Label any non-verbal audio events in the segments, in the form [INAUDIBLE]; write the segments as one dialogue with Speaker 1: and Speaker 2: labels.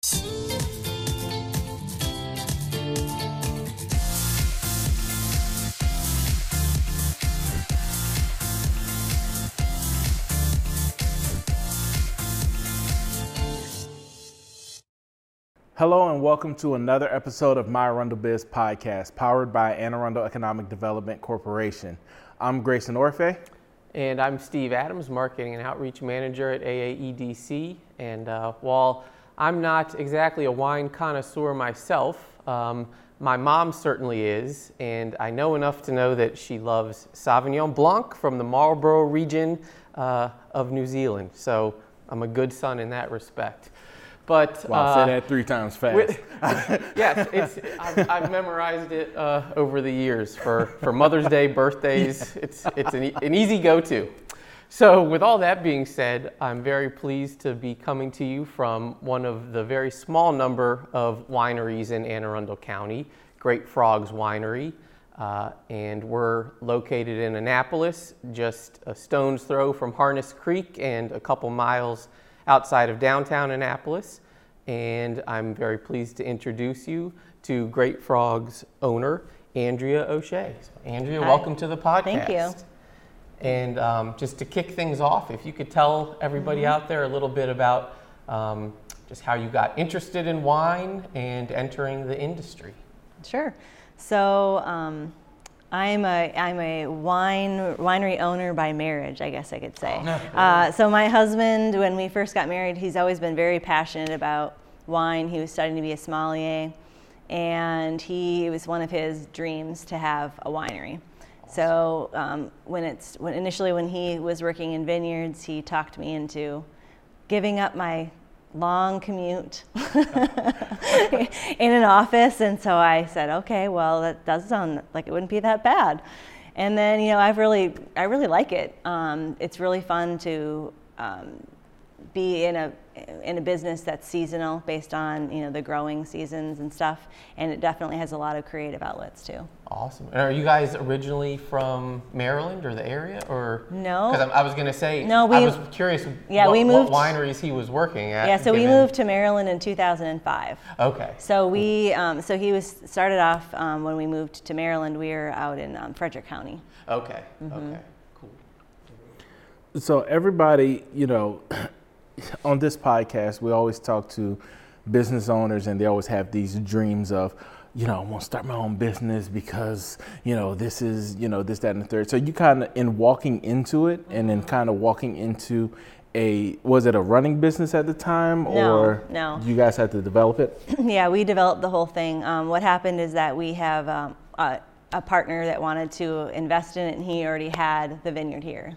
Speaker 1: Hello and welcome to another episode of My Arundel Biz podcast, powered by Anne Arundel Economic Development Corporation. I'm Grayson Orfe.
Speaker 2: And I'm Steve Adams, Marketing and Outreach Manager at AAEDC. And uh, while I'm not exactly a wine connoisseur myself, um, my mom certainly is, and I know enough to know that she loves Sauvignon Blanc from the Marlborough region uh, of New Zealand. So I'm a good son in that respect. But
Speaker 1: wow, uh, say that three times fast. With, [LAUGHS]
Speaker 2: yes, it's, I've, I've, memorized it uh, over the years for, for Mother's Day, birthdays. It's, it's an, an easy go-to. So, with all that being said, I'm very pleased to be coming to you from one of the very small number of wineries in Anne Arundel County, Great Frogs Winery. Uh, and we're located in Annapolis, just a stone's throw from Harness Creek and a couple miles outside of downtown Annapolis. And I'm very pleased to introduce you to Great Frog's owner, Andrea O'Shea. So Andrea, Hi. welcome to the podcast.
Speaker 3: Thank you.
Speaker 2: And um, just to kick things off, if you could tell everybody mm-hmm. out there a little bit about um, just how you got interested in wine and entering the industry.
Speaker 3: Sure. So, um, I'm a I'm a wine winery owner by marriage, I guess I could say. [LAUGHS] Uh, so my husband, when we first got married, he's always been very passionate about wine. He was studying to be a sommelier, and he it was one of his dreams to have a winery. So um, when it's when initially when he was working in vineyards, he talked me into giving up my long commute [LAUGHS] in an office. And so I said, okay, well, that does sound like it wouldn't be that bad. And then, you know, I've really, I really like it. Um, it's really fun to um, be in a in a business that's seasonal based on you know the growing seasons and stuff and it definitely has a lot of creative outlets too.
Speaker 2: Awesome. And are you guys originally from maryland or the area or?
Speaker 3: No.
Speaker 2: Because I was going to say no we, i was curious yeah what, we moved what wineries he was working at
Speaker 3: yeah so given... we moved to maryland in 2005
Speaker 2: okay.
Speaker 3: So we um, so he was started off um, when we moved to maryland we were out in um, frederick county.
Speaker 2: Okay mm-hmm. okay cool.
Speaker 1: So everybody you know on this podcast, we always talk to business owners, and they always have these dreams of, you know, I want to start my own business because, you know, this is, you know, this, that, and the third. So you kind of, in walking into it and then kind of walking into a, was it a running business at the time
Speaker 3: no,
Speaker 1: or
Speaker 3: no.
Speaker 1: you guys had to develop it? [CLEARS THROAT]
Speaker 3: yeah, we developed the whole thing. Um, what happened is that we have um, a, a partner that wanted to invest in it and he already had the vineyard here.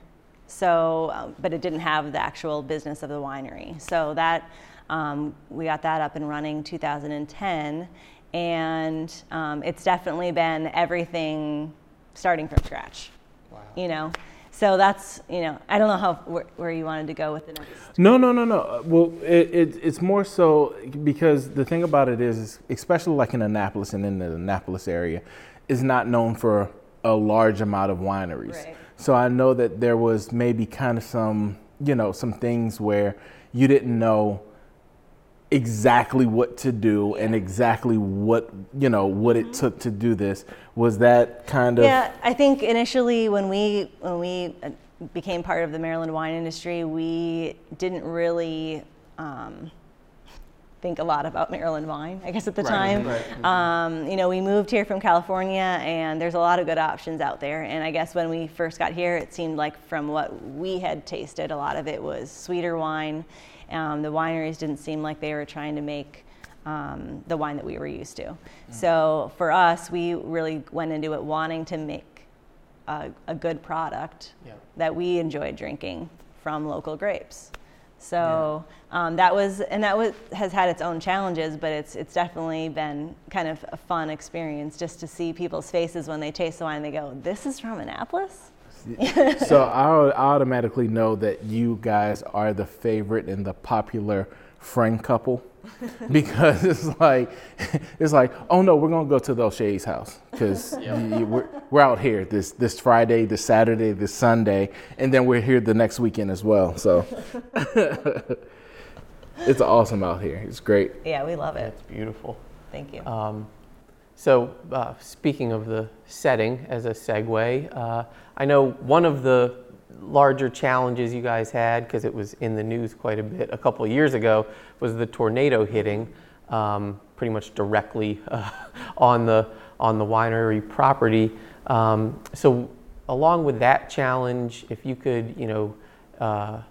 Speaker 3: So, um, but it didn't have the actual business of the winery. So that um, we got that up and running 2010, and um, it's definitely been everything starting from scratch. Wow. You know. So that's you know I don't know how where, where you wanted to go with the next.
Speaker 1: No, no, no, no. Well, it, it, it's more so because the thing about it is, especially like in Annapolis and in the Annapolis area, is not known for a large amount of wineries.
Speaker 3: Right.
Speaker 1: So I know that there was maybe kind of some, you know, some things where you didn't know exactly what to do and exactly what you know what it took to do this. Was that kind of
Speaker 3: yeah i think initially when we when we uh, became part of the maryland wine industry we didn't really um, think a lot about Maryland wine, I guess at the
Speaker 2: right,
Speaker 3: time.
Speaker 2: Right.
Speaker 3: Um, you know, we moved here from California and there's a lot of good options out there. And I guess when we first got here, it seemed like from what we had tasted, a lot of it was sweeter wine. Um, the wineries didn't seem like they were trying to make um, the wine that we were used to. Mm. So for us, we really went into it wanting to make a, a good product yeah. that we enjoyed drinking from local grapes. So yeah. um, that was, and that was, has had its own challenges, but it's, it's definitely been kind of a fun experience just to see people's faces when they taste the wine. They go, "This is from Annapolis." [LAUGHS]
Speaker 1: so I automatically know that you guys are the favorite and the popular friend couple [LAUGHS] because it's like it's like oh no we're gonna go to the O'Shea's house because [LAUGHS] we're, we're out here this this Friday this Saturday this Sunday and then we're here the next weekend as well so [LAUGHS] it's awesome out here. It's great.
Speaker 3: Yeah, we love it.
Speaker 2: It's beautiful.
Speaker 3: Thank you.
Speaker 2: Um, so, uh, speaking of the setting as a segue, uh, I know one of the larger challenges you guys had, because it was in the news quite a bit a couple years ago, was the tornado hitting um, pretty much directly uh, on the on the winery property. Um, so, along with that challenge, if you could, you know. Uh,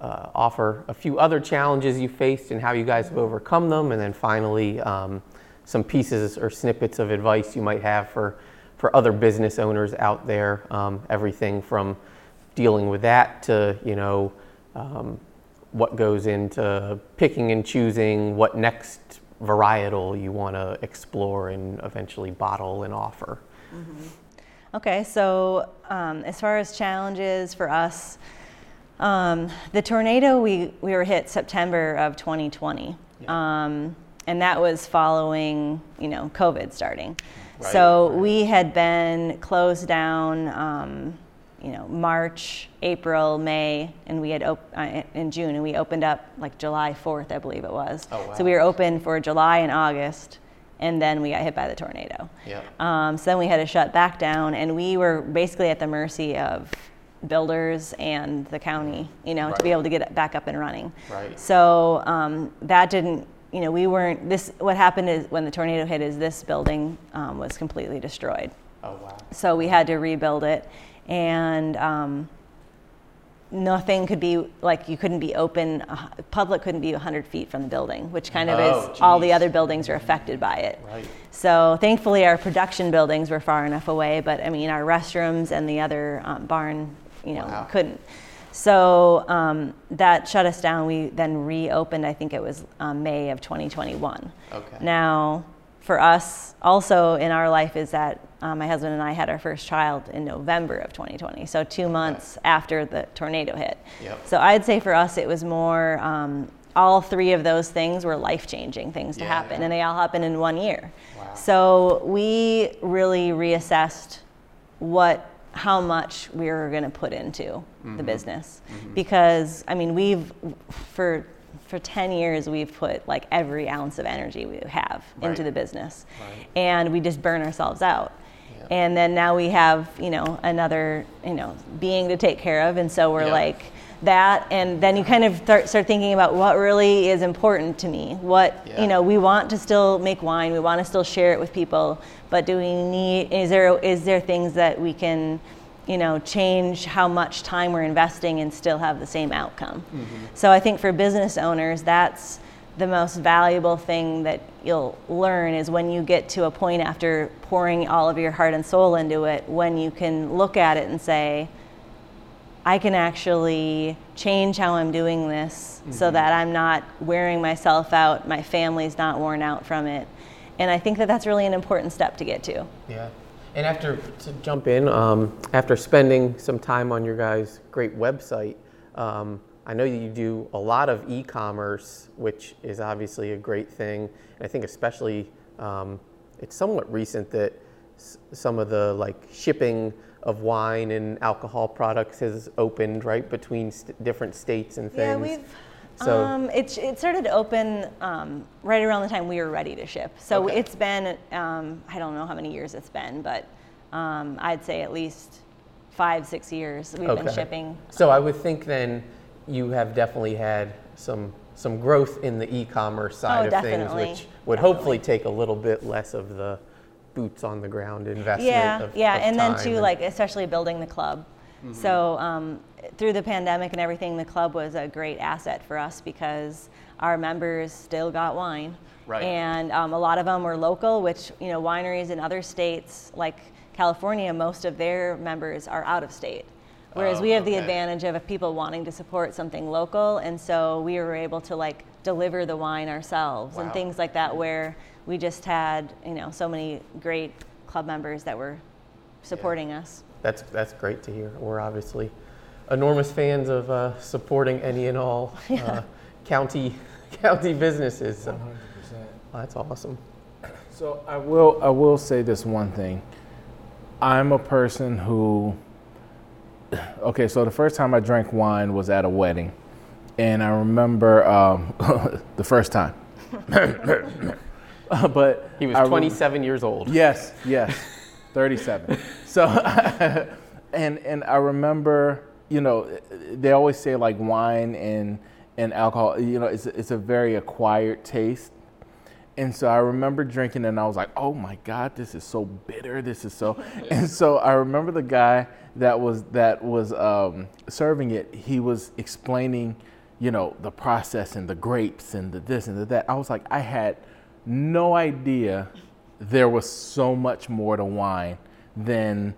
Speaker 2: uh, offer a few other challenges you faced and how you guys have overcome them, and then finally um, some pieces or snippets of advice you might have for, for other business owners out there. Um, everything from dealing with that to you know um, what goes into picking and choosing what next varietal you want to explore and eventually bottle and offer.
Speaker 3: Mm-hmm. Okay, so um, as far as challenges for us, um, the tornado we, we were hit September of 2020. Yeah. Um, and that was following, you know, COVID starting. Right, so right. we had been closed down, um, you know, March, April, May, and we had op- uh, in June, and we opened up like July 4th, I believe it was. Oh, wow. So we were open for July and August, and then we got hit by the tornado. Yeah. Um, so then we had to shut back down, and we were basically at the mercy of builders and the county, you know, right. to be able to get it back up and running. Right. So um, that didn't, you know, we weren't. This what happened is when the tornado hit is this building um, was completely destroyed.
Speaker 2: Oh wow.
Speaker 3: So we had to rebuild it, and um, nothing could be like you couldn't be open. Uh, public couldn't be 100 feet from the building, which kind of oh, is geez. all the other buildings are affected by it. Right. So thankfully, our production buildings were far enough away, but I mean, our restrooms and the other um, barn you know, wow. couldn't. So um, that shut us down. We then reopened, I think it was um, May of 2021. Okay. Now, for us, also in our life, is that um, my husband and I had our first child in November of 2020. So, two months after the tornado hit. Yep. So, I'd say for us, it was more um, all three of those things were life changing things to yeah, happen, yeah. and they all happened in one year. Wow. So, we really reassessed what how much we are going to put into mm-hmm. the business mm-hmm. because i mean we've for for 10 years we've put like every ounce of energy we have right. into the business right. and we just burn ourselves out yeah. and then now we have you know another you know being to take care of and so we're yeah. like that and then you kind of start, start thinking about what really is important to me what yeah. you know we want to still make wine we want to still share it with people but do we need is there is there things that we can you know change how much time we're investing and still have the same outcome mm-hmm. so i think for business owners that's the most valuable thing that you'll learn is when you get to a point after pouring all of your heart and soul into it when you can look at it and say I can actually change how I'm doing this mm-hmm. so that I'm not wearing myself out, my family's not worn out from it. And I think that that's really an important step to get to.
Speaker 2: Yeah. And after, to jump in, um, after spending some time on your guys' great website, um, I know that you do a lot of e commerce, which is obviously a great thing. And I think, especially, um, it's somewhat recent that s- some of the like shipping of wine and alcohol products has opened right between st- different states and things.
Speaker 3: Yeah, we've. So um, it, it started to open um, right around the time we were ready to ship. So okay. it's been um, I don't know how many years it's been, but um, I'd say at least five six years we've okay. been shipping.
Speaker 2: So I would think then you have definitely had some some growth in the e-commerce side
Speaker 3: oh,
Speaker 2: of things, which would definitely. hopefully take a little bit less of the boots on the ground investment.
Speaker 3: Yeah,
Speaker 2: of,
Speaker 3: yeah,
Speaker 2: of
Speaker 3: and then too, and like especially building the club. Mm-hmm. So um, through the pandemic and everything, the club was a great asset for us because our members still got wine, right. and um, a lot of them were local, which you know wineries in other states like California, most of their members are out of state. Whereas oh, we have okay. the advantage of people wanting to support something local, and so we were able to like deliver the wine ourselves wow. and things like that, where we just had you know so many great club members that were supporting
Speaker 2: yeah.
Speaker 3: us.
Speaker 2: That's that's great to hear. We're obviously enormous fans of uh, supporting any and all yeah. [LAUGHS] uh, county county businesses. So. 100%. that's awesome.
Speaker 1: So I will I will say this one thing. I'm a person who okay, so the first time I drank wine was at a wedding. and I remember um, [LAUGHS] the first time. [LAUGHS] but
Speaker 2: He was
Speaker 1: I
Speaker 2: 27 years old.
Speaker 1: Yes, yes, 37. so, [LAUGHS] and and I remember, you know, they always say like wine and and alcohol, you know, it's it's a very acquired taste. And so I remember drinking, and I was like, "Oh my God, this is so bitter. This is so." [LAUGHS] And so I remember the guy that was that was um, serving it. He was explaining, you know, the process and the grapes and the this and the that. I was like, I had no idea there was so much more to wine than.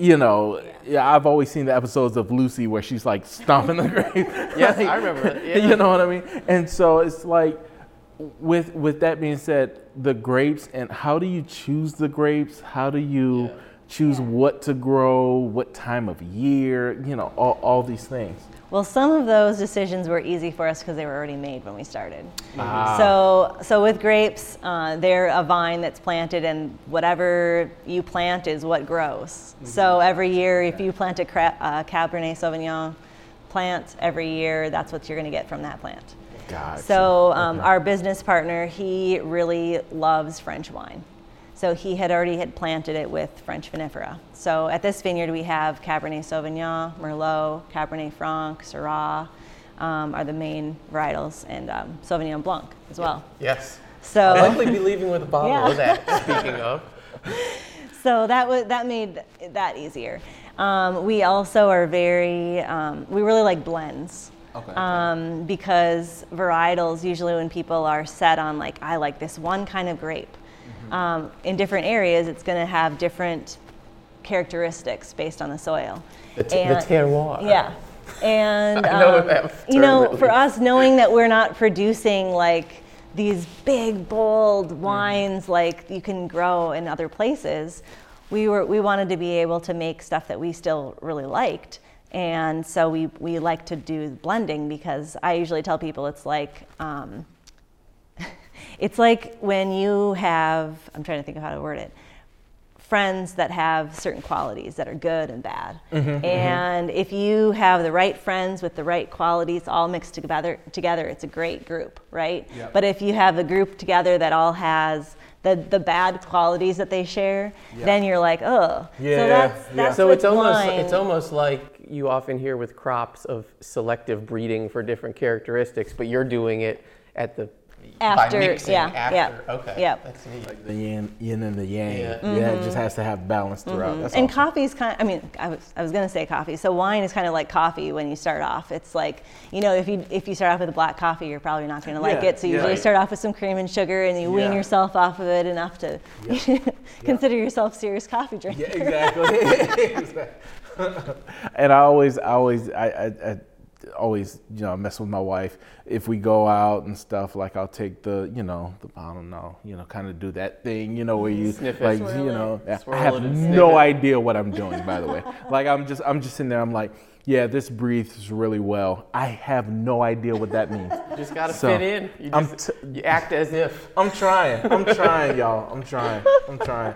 Speaker 1: You know, yeah, I've always seen the episodes of Lucy where she's like stomping the [LAUGHS] grape.
Speaker 2: Yes, I remember [LAUGHS] yeah.
Speaker 1: You know what I mean? And so it's like, with with that being said, the grapes and how do you choose the grapes? How do you choose what to grow? What time of year? You know, all, all these things.
Speaker 3: Well, some of those decisions were easy for us because they were already made when we started. So, so with grapes, uh, they're a vine that's planted, and whatever you plant is what grows. So every year, if you plant a cra- uh, Cabernet Sauvignon plant every year, that's what you're going to get from that plant.
Speaker 1: Gotcha.
Speaker 3: So um, our business partner, he really loves French wine. So he had already had planted it with French vinifera. So at this vineyard we have Cabernet Sauvignon, Merlot, Cabernet Franc, Syrah um, are the main varietals, and um, Sauvignon Blanc as well.
Speaker 2: Yes.
Speaker 3: So
Speaker 2: I'll likely be leaving with a bottle
Speaker 3: Yeah.
Speaker 2: of that, speaking of. [LAUGHS]
Speaker 3: so that was that made that easier. Um, we also are very um, we really like blends.
Speaker 1: Okay.
Speaker 3: Um, because varietals usually when people are set on like I like this one kind of grape. Um, in different areas it's going to have different characteristics based on the soil.
Speaker 2: The, t- the terroir.
Speaker 3: Yeah. And [LAUGHS]
Speaker 2: know
Speaker 3: um, you know, for us, knowing that we're not producing like these big, bold
Speaker 2: Mm-hmm.
Speaker 3: wines like you can grow in other places, we were we wanted to be able to make stuff that we still really liked. And so we, we like to do blending because I usually tell people it's like um, it's like when you have I'm trying to think of how to word it friends that have certain qualities that are good and bad. Mm-hmm, mm-hmm. and if you have the right friends with the right qualities all mixed together together, it's a great group, right?
Speaker 1: Yep.
Speaker 3: But if you have a group together that all has the, the bad qualities that they share, then you're like, oh.
Speaker 1: Yeah,
Speaker 3: so that's,
Speaker 1: yeah.
Speaker 3: that's
Speaker 2: So it's almost
Speaker 3: wine.
Speaker 2: it's almost like you often hear with crops of selective breeding for different characteristics, but you're doing it at the
Speaker 3: After-
Speaker 2: by mixing
Speaker 3: yeah,
Speaker 2: after.
Speaker 3: yeah,
Speaker 2: Okay.
Speaker 3: yeah.
Speaker 2: That's neat.
Speaker 1: Like the yin, yin and the yang.
Speaker 2: Yeah.
Speaker 1: Yeah, it just mm-hmm. has to have balance mm-hmm. throughout. That's
Speaker 3: and
Speaker 1: awesome.
Speaker 3: coffee's kind I mean, I was, I was going to say coffee. So wine is kind of like coffee when you start off. It's like, you know, if you if you start off with a black coffee, you're probably not going to like
Speaker 1: Yeah,
Speaker 3: it. So you
Speaker 1: yeah.
Speaker 3: usually
Speaker 1: Right.
Speaker 3: start off with some cream and sugar and you wean yourself off of it enough to [LAUGHS] consider yourself serious coffee drinker.
Speaker 1: Yeah, exactly. [LAUGHS] Exactly. [LAUGHS] and I always, I always, I, I, I always, you know, mess with my wife. If we go out and stuff, like I'll take the, you know, the, I don't know, you know, kind of do that thing, you know, where you,
Speaker 2: Sniff
Speaker 1: like, you know, I have
Speaker 2: it and sniff
Speaker 1: no idea what I'm doing, by the way. [LAUGHS] Like I'm just, I'm just sitting there. I'm like, yeah, this breathes really well. I have no idea what that means.
Speaker 2: You [LAUGHS] just got to
Speaker 1: So,
Speaker 2: fit in. You, just,
Speaker 1: t-
Speaker 2: you act as if.
Speaker 1: I'm trying. I'm trying, y'all. I'm trying. I'm trying.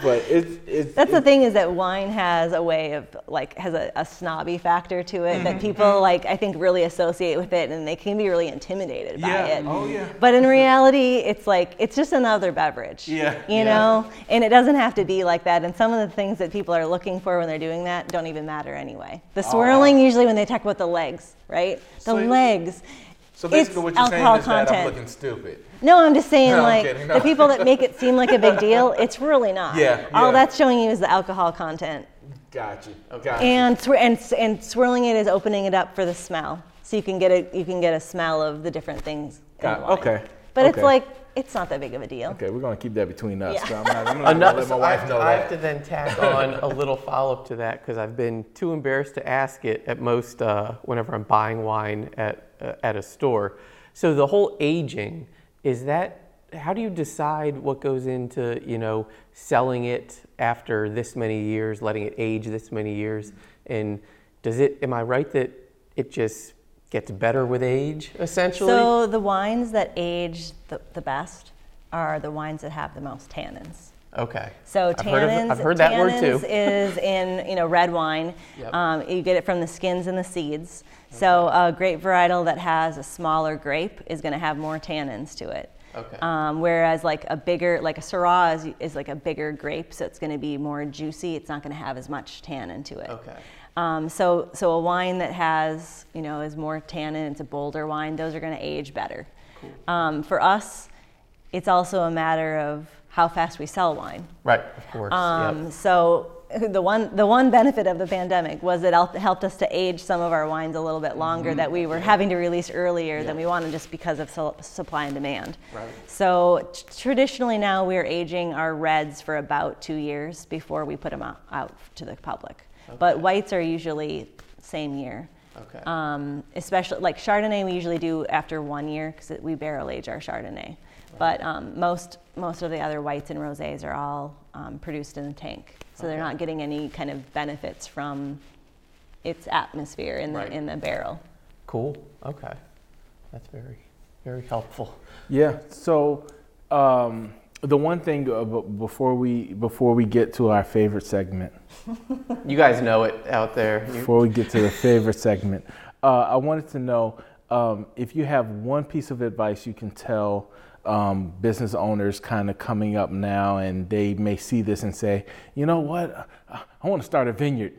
Speaker 1: But it's, it's.
Speaker 3: That's the thing is that wine has a way of like has a, a snobby factor to it that mm-hmm. people mm-hmm. like I think really associate with it and they can be really intimidated by
Speaker 1: Yeah.
Speaker 3: it.
Speaker 1: Oh, yeah.
Speaker 3: But in reality, it's like it's just another beverage.
Speaker 1: Yeah,
Speaker 3: You
Speaker 1: yeah.
Speaker 3: know, and it doesn't have to be like that. And some of the things that people are looking for when they're doing that don't even matter anyway. The oh, swirling usually when they talk about the legs, right? The
Speaker 1: Oh. So-
Speaker 3: legs.
Speaker 1: So
Speaker 3: It's
Speaker 1: basically, what you're saying is that I'm
Speaker 3: content.
Speaker 1: looking stupid.
Speaker 3: No, I'm just saying,
Speaker 1: No,
Speaker 3: like
Speaker 1: kidding, no.
Speaker 3: the people that make it seem like a big deal, [LAUGHS] it's really not.
Speaker 1: Yeah,
Speaker 3: All
Speaker 1: yeah.
Speaker 3: that's showing you is the alcohol content,
Speaker 1: Got you. Oh, Got
Speaker 3: and swir- and and swirling it is opening it up for the smell, so you can get a you can get a smell of the different things. in
Speaker 1: Got- okay,
Speaker 3: But it's like it's not that big of a deal.
Speaker 1: Okay, we're gonna keep that between us.
Speaker 3: Yeah.
Speaker 1: so I'm not, I'm not [LAUGHS] gonna let my
Speaker 2: so
Speaker 1: wife
Speaker 2: have
Speaker 1: know
Speaker 2: to, I have to then tack on a little follow up to that because I've been too embarrassed to ask it at most uh, whenever I'm buying wine at, uh, at a store. So the whole aging, is that, how do you decide what goes into, you know, selling it after this many years, letting it age this many years? And does it, am I right that it just gets better with age, essentially?
Speaker 3: So the wines that age the, the best are the wines that have the most tannins.
Speaker 2: Okay.
Speaker 3: So
Speaker 2: I've heard of-
Speaker 3: tannins,
Speaker 2: I've heard that word
Speaker 3: tannins
Speaker 2: too.
Speaker 3: is in you know red wine.
Speaker 2: Yep.
Speaker 3: Um, you get it from the skins and the seeds. So a grape varietal that has a smaller grape is going to have more tannins to it.
Speaker 2: Okay.
Speaker 3: Um, whereas like a bigger, like a Syrah is, is like a bigger grape, so it's going to be more juicy. It's not going to have as much tannin to it.
Speaker 2: Okay.
Speaker 3: Um, so, so a wine that has, you know, is more tannin, it's a bolder wine, those are going to age better. Um, for us, it's also a matter of how fast we sell wine.
Speaker 2: Right, of course.
Speaker 3: Um,
Speaker 2: yep.
Speaker 3: So [LAUGHS] the one, the one benefit of the pandemic was it helped helped us to age some of our wines a little bit longer
Speaker 2: Mm-hmm.
Speaker 3: that we were having to release earlier than we wanted just because of su- supply and demand.
Speaker 2: Right.
Speaker 3: So t- traditionally now we're aging our reds for about two years before we put them out, out to the public. But whites are usually same year.
Speaker 2: Okay.
Speaker 3: Um, especially like Chardonnay, we usually do after one year because we barrel age our Chardonnay. But um, most most of the other whites and rosés are all um, produced in a tank, so they're not getting any kind of benefits from its atmosphere in the
Speaker 2: Right.
Speaker 3: in the barrel.
Speaker 2: Cool. Okay. That's very, very helpful.
Speaker 1: Yeah. So um, the one thing uh, b- before we before we get to our favorite segment, [LAUGHS]
Speaker 2: You guys know it out there. You-
Speaker 1: before we get to the favorite segment, uh, I wanted to know um, if you have one piece of advice you can tell um, business owners kind of coming up now, and they may see this and say, you know what, I, I want to start a vineyard.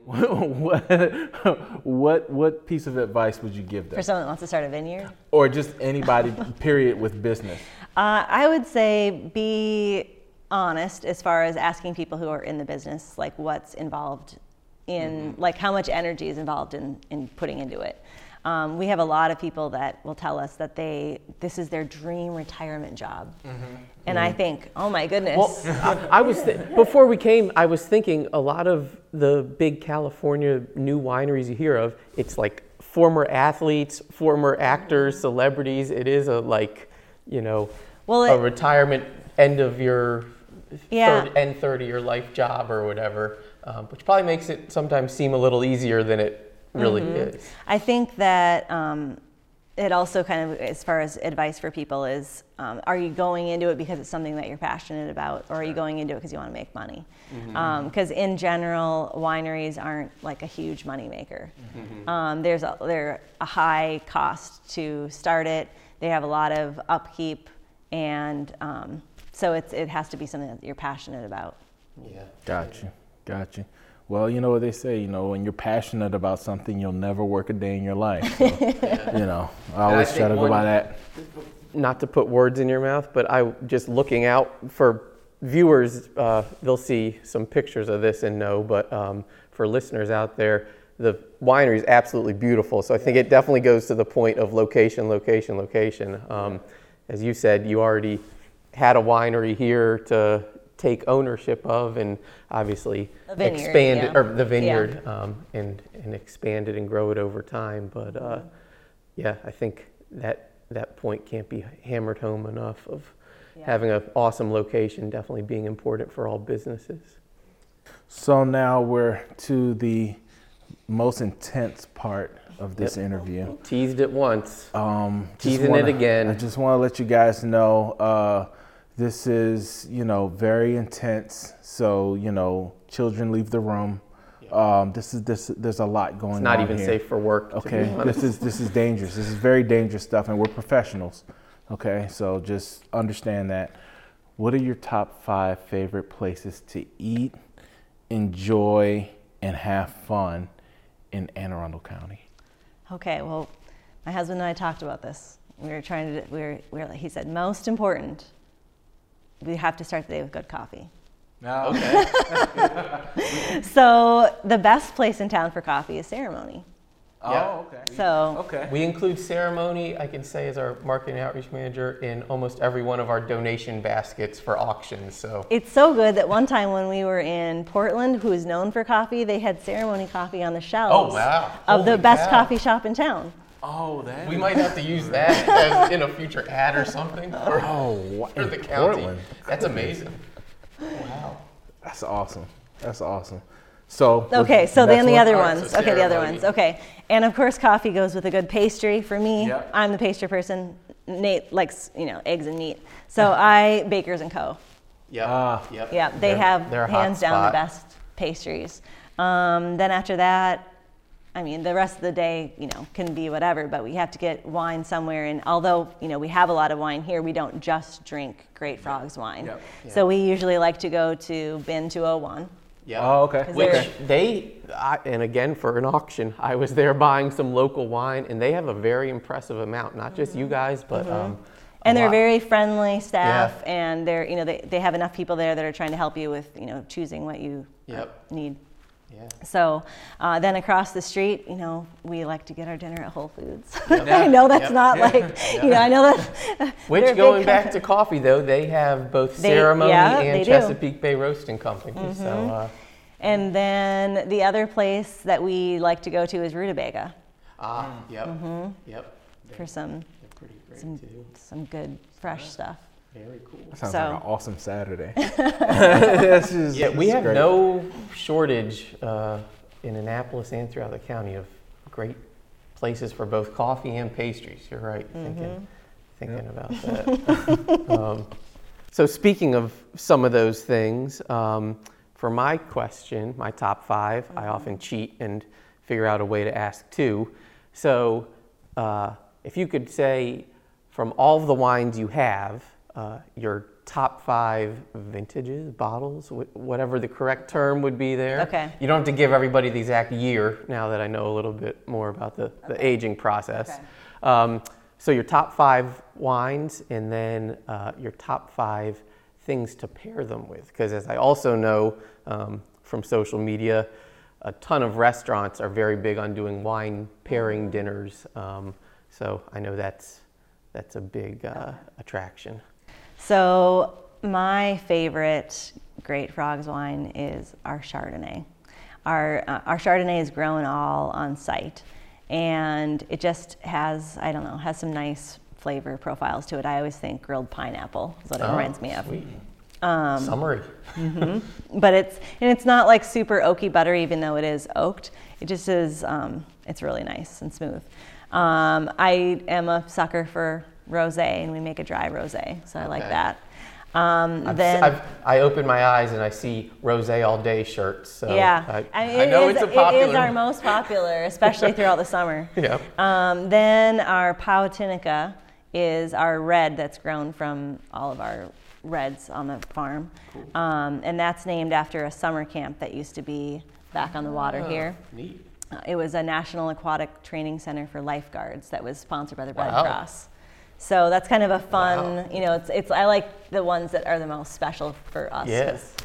Speaker 1: [LAUGHS] what, what what piece of advice would you give them,
Speaker 3: For someone that wants to start a vineyard,
Speaker 1: or just anybody, period, with business?
Speaker 3: Uh, I would say be honest as far as asking people who are in the business, like what's involved in, like how much energy is involved in, in putting into it. Um, we have a lot of people that will tell us that they this is their dream retirement job, and I think, oh my goodness,
Speaker 2: Well, I, I was th- before we came. I was thinking a lot of the big California new wineries you hear of. It's like former athletes, former actors, celebrities. It is a like, you know,
Speaker 3: Well,
Speaker 2: a retirement end of your
Speaker 3: Yeah.
Speaker 2: third, end third of your life job or whatever, um, which probably makes it sometimes seem a little easier than it really
Speaker 3: Mm-hmm.
Speaker 2: is.
Speaker 3: I think that um, it also kind of, as far as advice for people, is um, are you going into it because it's something that you're passionate about, or are you going into it because you want to make money? Because in general, wineries aren't like a huge moneymaker. Um, there's a, they're a high cost to start it. They have a lot of upkeep, and um, so it's, it has to be something that you're passionate about.
Speaker 2: Yeah.
Speaker 1: Got you. Got you. Well, you know what they say, you know, when you're passionate about something, you'll never work a day in your life. So, [LAUGHS] You know, I always try to go by that.
Speaker 2: not to put words in your mouth, but I just looking out for viewers, uh, they'll see some pictures of this and know. But um, for listeners out there, the winery is absolutely beautiful. So I think it definitely goes to the point of location, location, location. Um, as you said, you already had a winery here to take ownership of, and obviously
Speaker 3: vineyard,
Speaker 2: expand it, or the vineyard, um, and and expand it and grow it over time. But uh,
Speaker 3: Mm-hmm.
Speaker 2: yeah, I think that that point can't be hammered home enough of
Speaker 3: Yeah.
Speaker 2: having an awesome location definitely being important for all businesses.
Speaker 1: So now we're to the most intense part of this interview.
Speaker 2: Teased it once.
Speaker 1: Um,
Speaker 2: Teasing it
Speaker 1: wanna-
Speaker 2: again.
Speaker 1: I just want to let you guys know uh, this is, you know, very intense. So, you know, children leave the room. Um, this is this. There's a lot going on.
Speaker 2: It's not even
Speaker 1: here.
Speaker 2: safe for work.
Speaker 1: Okay, this is this is dangerous. This is very dangerous stuff, and we're professionals. Okay, so just understand that. What are your top five favorite places to eat, enjoy, and have fun in Anne Arundel County?
Speaker 3: Okay, well, my husband and I talked about this. We were trying to, we were, we were, he said, most important, we have to start the day with good coffee.
Speaker 1: Ah, okay. [LAUGHS]
Speaker 3: So the best place in town for coffee is Ceremony.
Speaker 1: Oh, okay.
Speaker 3: So
Speaker 1: Okay.
Speaker 2: We include ceremony, I can say, as our marketing outreach manager in almost every one of our donation baskets for auctions. So
Speaker 3: it's so good that one time when we were in Portland, who is known for coffee, they had Ceremony coffee on the shelves
Speaker 2: Oh, wow.
Speaker 3: of the best
Speaker 2: cow.
Speaker 3: coffee shop in town.
Speaker 1: Oh, that.
Speaker 2: we might have to use [LAUGHS] that as in a future ad or something for,
Speaker 1: Oh, wa-
Speaker 2: for the
Speaker 1: in
Speaker 2: county.
Speaker 1: Portland.
Speaker 2: That's amazing. Wow.
Speaker 1: That's awesome. That's awesome. So.
Speaker 3: Okay, so then the other ones.
Speaker 2: so
Speaker 3: okay, the other ones. Okay, and of course, coffee goes with a good pastry. For me,
Speaker 1: Yep.
Speaker 3: I'm the pastry person. Nate likes, you know, eggs and meat. So [LAUGHS] I Bakers and Co.
Speaker 2: Yep.
Speaker 1: Ah.
Speaker 2: yep.
Speaker 3: Yeah, they
Speaker 2: They're-
Speaker 3: have
Speaker 2: they're
Speaker 3: hands down
Speaker 2: spot.
Speaker 3: the best pastries. Um, then after that, I mean, the rest of the day, you know, can be whatever, but we have to get wine somewhere. And although, you know, we have a lot of wine here, we don't just drink Great Frogs wine.
Speaker 1: Yep.
Speaker 3: So we usually like to go to Bin 201.
Speaker 2: Yep.
Speaker 1: Oh, okay.
Speaker 3: 'Cause
Speaker 2: Which
Speaker 3: they're-
Speaker 2: they, I, and again for an auction, I was there buying some local wine, and they have a very impressive amount. Not just you guys, but um,
Speaker 3: Mm-hmm. And they're
Speaker 2: lot.
Speaker 3: very friendly staff, and they're, you know, they, they have enough people there that are trying to help you with, you know, choosing what you uh,
Speaker 2: Yep.
Speaker 3: need.
Speaker 2: Yeah.
Speaker 3: So uh, then across the street, you know, we like to get our dinner at Whole Foods.
Speaker 2: Yep. [LAUGHS]
Speaker 3: I know that's
Speaker 2: Yep.
Speaker 3: not like, [LAUGHS] you know, I know that. [LAUGHS]
Speaker 2: Which going back
Speaker 3: company.
Speaker 2: to coffee though, they have both
Speaker 3: They-
Speaker 2: Ceremony
Speaker 3: yeah, they
Speaker 2: and
Speaker 3: do. Mm-hmm.
Speaker 2: Chesapeake Bay Roasting Company. So uh,
Speaker 3: And then the other place that we like to go to is Rutabaga
Speaker 2: ah, yep,
Speaker 3: Mm-hmm.
Speaker 2: yep.
Speaker 3: for some
Speaker 2: pretty great
Speaker 3: some
Speaker 2: too.
Speaker 3: some good fresh stuff.
Speaker 2: Very cool.
Speaker 1: Sounds
Speaker 3: So-
Speaker 1: like an awesome Saturday. [LAUGHS] This is-
Speaker 2: Yeah, we
Speaker 1: is
Speaker 2: have
Speaker 1: great.
Speaker 2: no shortage uh, in Annapolis and throughout the county of great places for both coffee and pastries. You're right, thinking, thinking about that. [LAUGHS] um, so speaking of some of those things, um, for my question, my top 5 I often cheat and figure out a way to ask two. So uh, if you could say, from all of the wines you have, uh, your top five vintages, bottles, wh- whatever the correct term would be there.
Speaker 3: Okay.
Speaker 2: You don't have to give everybody the exact year now that I know a little bit more about the, the aging process.
Speaker 3: Okay.
Speaker 2: Um, so your top five wines and then uh, your top five things to pair them with. Because as I also know um, from social media, a ton of restaurants are very big on doing wine pairing dinners. Um, so I know that's that's a big uh, attraction.
Speaker 3: So my favorite Great Frogs wine is our Chardonnay. Our uh, our Chardonnay is grown all on site, and it just has I don't know has some nice flavor profiles to it. I always think grilled pineapple is what it
Speaker 2: Oh,
Speaker 3: reminds me of.
Speaker 2: Sweet.
Speaker 3: Um,
Speaker 2: Summary.
Speaker 3: but it's and it's not like super oaky butter, even though it is oaked. It just is. Um, it's really nice and smooth. Um, I am a sucker for rosé, and we make a dry rosé, so I like that. Um, then
Speaker 2: I've, I open my eyes and I see rose all day shirts. So
Speaker 3: yeah,
Speaker 2: I,
Speaker 3: I, mean,
Speaker 2: I know
Speaker 3: is-
Speaker 2: it's a popular.
Speaker 3: It is our most popular, especially throughout the summer. [LAUGHS]
Speaker 2: yeah.
Speaker 3: Um, then our Powatinica is our red that's grown from all of our reds on the farm. Um, and that's named after a summer camp that used to be back on the water here.
Speaker 2: Neat.
Speaker 3: Uh, It was a National Aquatic Training Center for Lifeguards that was sponsored by the Red
Speaker 2: Wow.
Speaker 3: Cross. So that's kind of a fun, you know, it's, it's, I like the ones that are the most special for us. 'cause-
Speaker 2: Yes.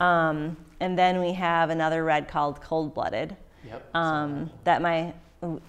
Speaker 3: Um, and then we have another red called Cold Blooded
Speaker 2: Yep.
Speaker 3: um, that my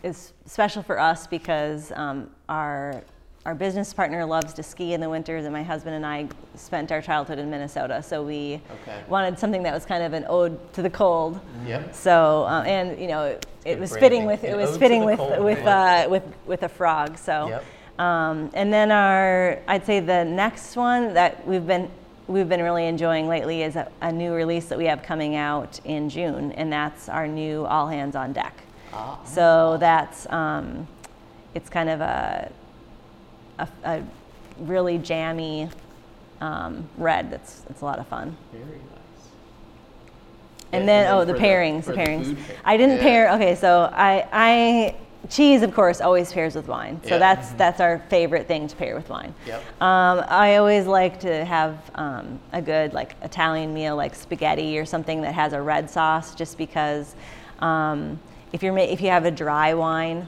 Speaker 3: is special for us because um, our our business partner loves to ski in the winters, and my husband and I spent our childhood in Minnesota, so we
Speaker 2: Okay.
Speaker 3: wanted something that was kind of an ode to the cold.
Speaker 2: Yep.
Speaker 3: So um, and you know it, it was fitting with it
Speaker 2: An
Speaker 3: was fitting with
Speaker 2: cold,
Speaker 3: with uh, with with a frog. So.
Speaker 2: Yep.
Speaker 3: Um, and then our, I'd say the next one that we've been we've been really enjoying lately is a, a new release that we have coming out in June, and that's our new All Hands on Deck.
Speaker 2: Ah.
Speaker 3: So that's um, it's kind of a, a, a really jammy um, red. That's it's a lot of fun.
Speaker 2: Very nice.
Speaker 3: And then,
Speaker 2: and
Speaker 3: oh, the
Speaker 2: the-
Speaker 3: pairings, the
Speaker 2: the
Speaker 3: pairings.
Speaker 2: pair-
Speaker 3: I didn't
Speaker 2: Yeah.
Speaker 3: pair. Okay, so I, I cheese, of course, always pairs with wine. So
Speaker 2: Yeah.
Speaker 3: that's that's our favorite thing to pair with wine.
Speaker 2: Yep.
Speaker 3: Um, I always like to have um, a good like Italian meal, like spaghetti or something that has a red sauce, just because um, if you're ma- if you have a dry wine,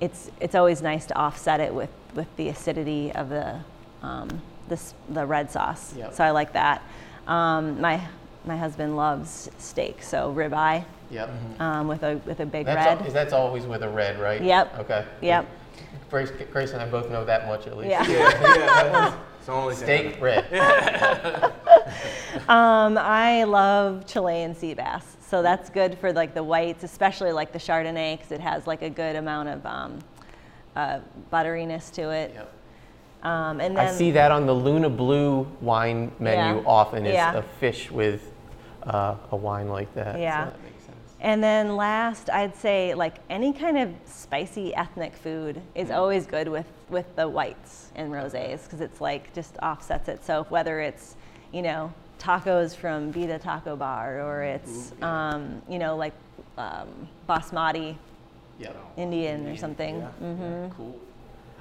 Speaker 3: it's it's always nice to offset it with with the acidity of the um, this the red sauce.
Speaker 2: Yep.
Speaker 3: So I like that. Um, my my husband loves steak, so ribeye
Speaker 2: Yep.
Speaker 3: um, with a with a big
Speaker 2: That's
Speaker 3: red.
Speaker 2: al- that's always with a red, right?
Speaker 3: Yep.
Speaker 2: Okay.
Speaker 3: Yep.
Speaker 2: Grace, Grace and I both know that much at least.
Speaker 3: Yeah.
Speaker 1: yeah. [LAUGHS] It's the only thing.
Speaker 2: Steak red. [LAUGHS]
Speaker 3: Um, I love Chilean sea bass, so that's good for like the whites, especially like the Chardonnay, because it has like a good amount of um, uh, butteriness to it.
Speaker 2: Yep.
Speaker 3: Um, and
Speaker 2: I see that on the Luna Blu wine menu
Speaker 3: Yeah.
Speaker 2: often is
Speaker 3: Yeah.
Speaker 2: a fish with uh, a wine like that. so
Speaker 3: Yeah.
Speaker 2: that makes sense.
Speaker 3: And then last, I'd say like any kind of spicy ethnic food is always good with with the whites and rosés because it's like just offsets it. So whether it's you know, tacos from Vida Taco Bar, or it's, um, you know, like um, basmati
Speaker 2: Yeah.
Speaker 3: Indian or something.
Speaker 1: Yeah.
Speaker 3: hmm
Speaker 2: Cool.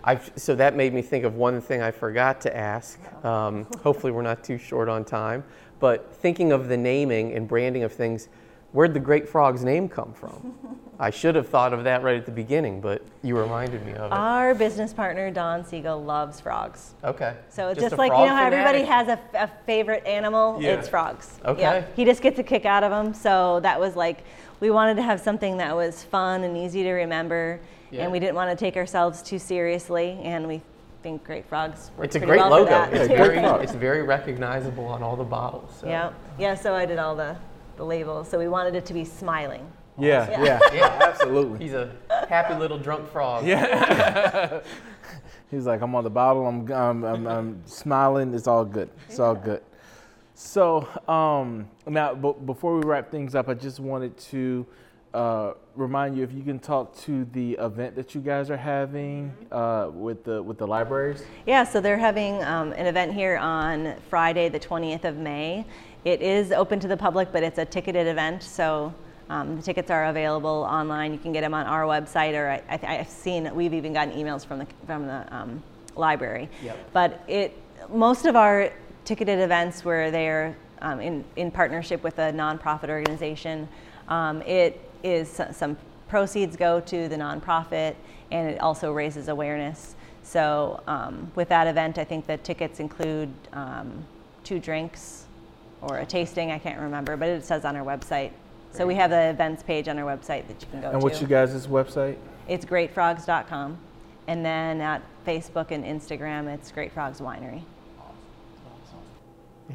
Speaker 2: I've, so that made me think of one thing I forgot to ask. Um, hopefully, we're not too short on time. But thinking of the naming and branding of things, where'd the Great Frog's name come from? [LAUGHS] I should have thought of that right at the beginning, but you reminded me of it.
Speaker 3: Our business partner, Don Siegel, loves frogs.
Speaker 2: okay.
Speaker 3: So
Speaker 2: Just
Speaker 3: just, like, you know how everybody has a, a favorite animal?
Speaker 1: Yeah.
Speaker 3: It's frogs.
Speaker 2: Okay.
Speaker 3: Yep. He just gets a kick out of them. So that was like, we wanted to have something that was fun and easy to remember.
Speaker 2: Yeah.
Speaker 3: And we didn't want to take ourselves too seriously. And we think Great Frogs
Speaker 2: It's a great
Speaker 3: well
Speaker 2: logo.
Speaker 3: that.
Speaker 2: It's
Speaker 1: Yeah,
Speaker 2: very, [LAUGHS] it's very recognizable on all the bottles. So.
Speaker 3: yeah. Yeah, so I did all the, the labels. So we wanted it to be smiling.
Speaker 1: Yeah,
Speaker 3: Yeah.
Speaker 1: yeah,
Speaker 2: Yeah. [LAUGHS]
Speaker 1: absolutely.
Speaker 2: He's a happy little drunk frog. Yeah. [LAUGHS]
Speaker 1: He's like, I'm on the bottle. I'm, I'm, I'm, I'm smiling. It's all good. It's all good. So um, now, b- before we wrap things up, I just wanted to uh, remind you if you can talk to the event that you guys are having uh, with the with the libraries.
Speaker 3: Yeah, so they're having um, an event here on Friday, the 20th of May. It is open to the public, but it's a ticketed event, so um, the tickets are available online. You can get them on our website, or I, I, I've seen we've even gotten emails from the from the um, library.
Speaker 2: Yep.
Speaker 3: But it most of our ticketed events where they're um, in in partnership with a nonprofit organization, um, it is some proceeds go to the nonprofit, and it also raises awareness. So um, with that event, I think the tickets include um, two drinks or a tasting. I can't remember, but it says on our website. So we have the events page on our website that you can go to.
Speaker 1: And
Speaker 3: to.
Speaker 1: what's you guys' website?
Speaker 3: It's greatfrogs.com. And then at Facebook and Instagram, it's Great Frogs Winery.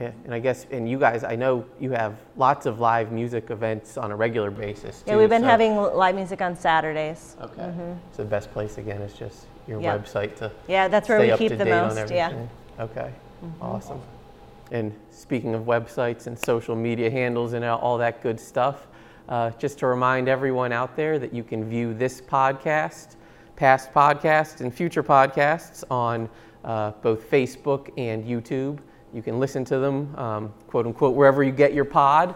Speaker 2: Yeah, and I guess, and you guys, I know you have lots of live music events on a regular basis.
Speaker 3: Yeah,
Speaker 2: too,
Speaker 3: we've been
Speaker 2: so-
Speaker 3: having live music on Saturdays.
Speaker 2: Okay. So the best place again is just your
Speaker 3: Yeah.
Speaker 2: website to
Speaker 3: Yeah, that's where
Speaker 2: stay
Speaker 3: we
Speaker 2: up
Speaker 3: keep
Speaker 2: to
Speaker 3: the
Speaker 2: date on
Speaker 3: most. Yeah.
Speaker 2: everything. Okay. Awesome. And speaking of websites and social media handles and all- all that good stuff, uh, just to remind everyone out there that you can view this podcast, past podcasts, and future podcasts on uh, both Facebook and YouTube. You can listen to them, um, quote unquote, wherever you get your pod.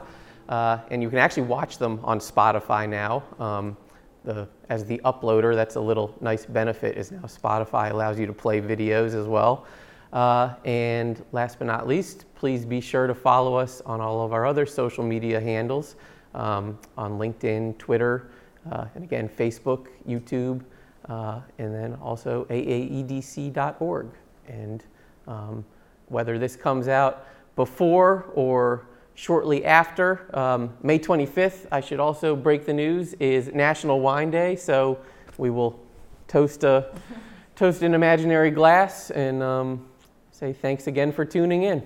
Speaker 2: Uh, and you can actually watch them on Spotify now. Um, the, as the uploader, that's a little nice benefit is now Spotify allows you to play videos as well. Uh, and last but not least, please be sure to follow us on all of our other social media handles um, on LinkedIn, Twitter, uh, and again, Facebook, YouTube, uh, and then also aaedc.org. And um, whether this comes out before or shortly after, um, May 25th, I should also break the news, is National Wine Day. So we will toast, a, [LAUGHS] toast an imaginary glass and um, say thanks again for tuning in.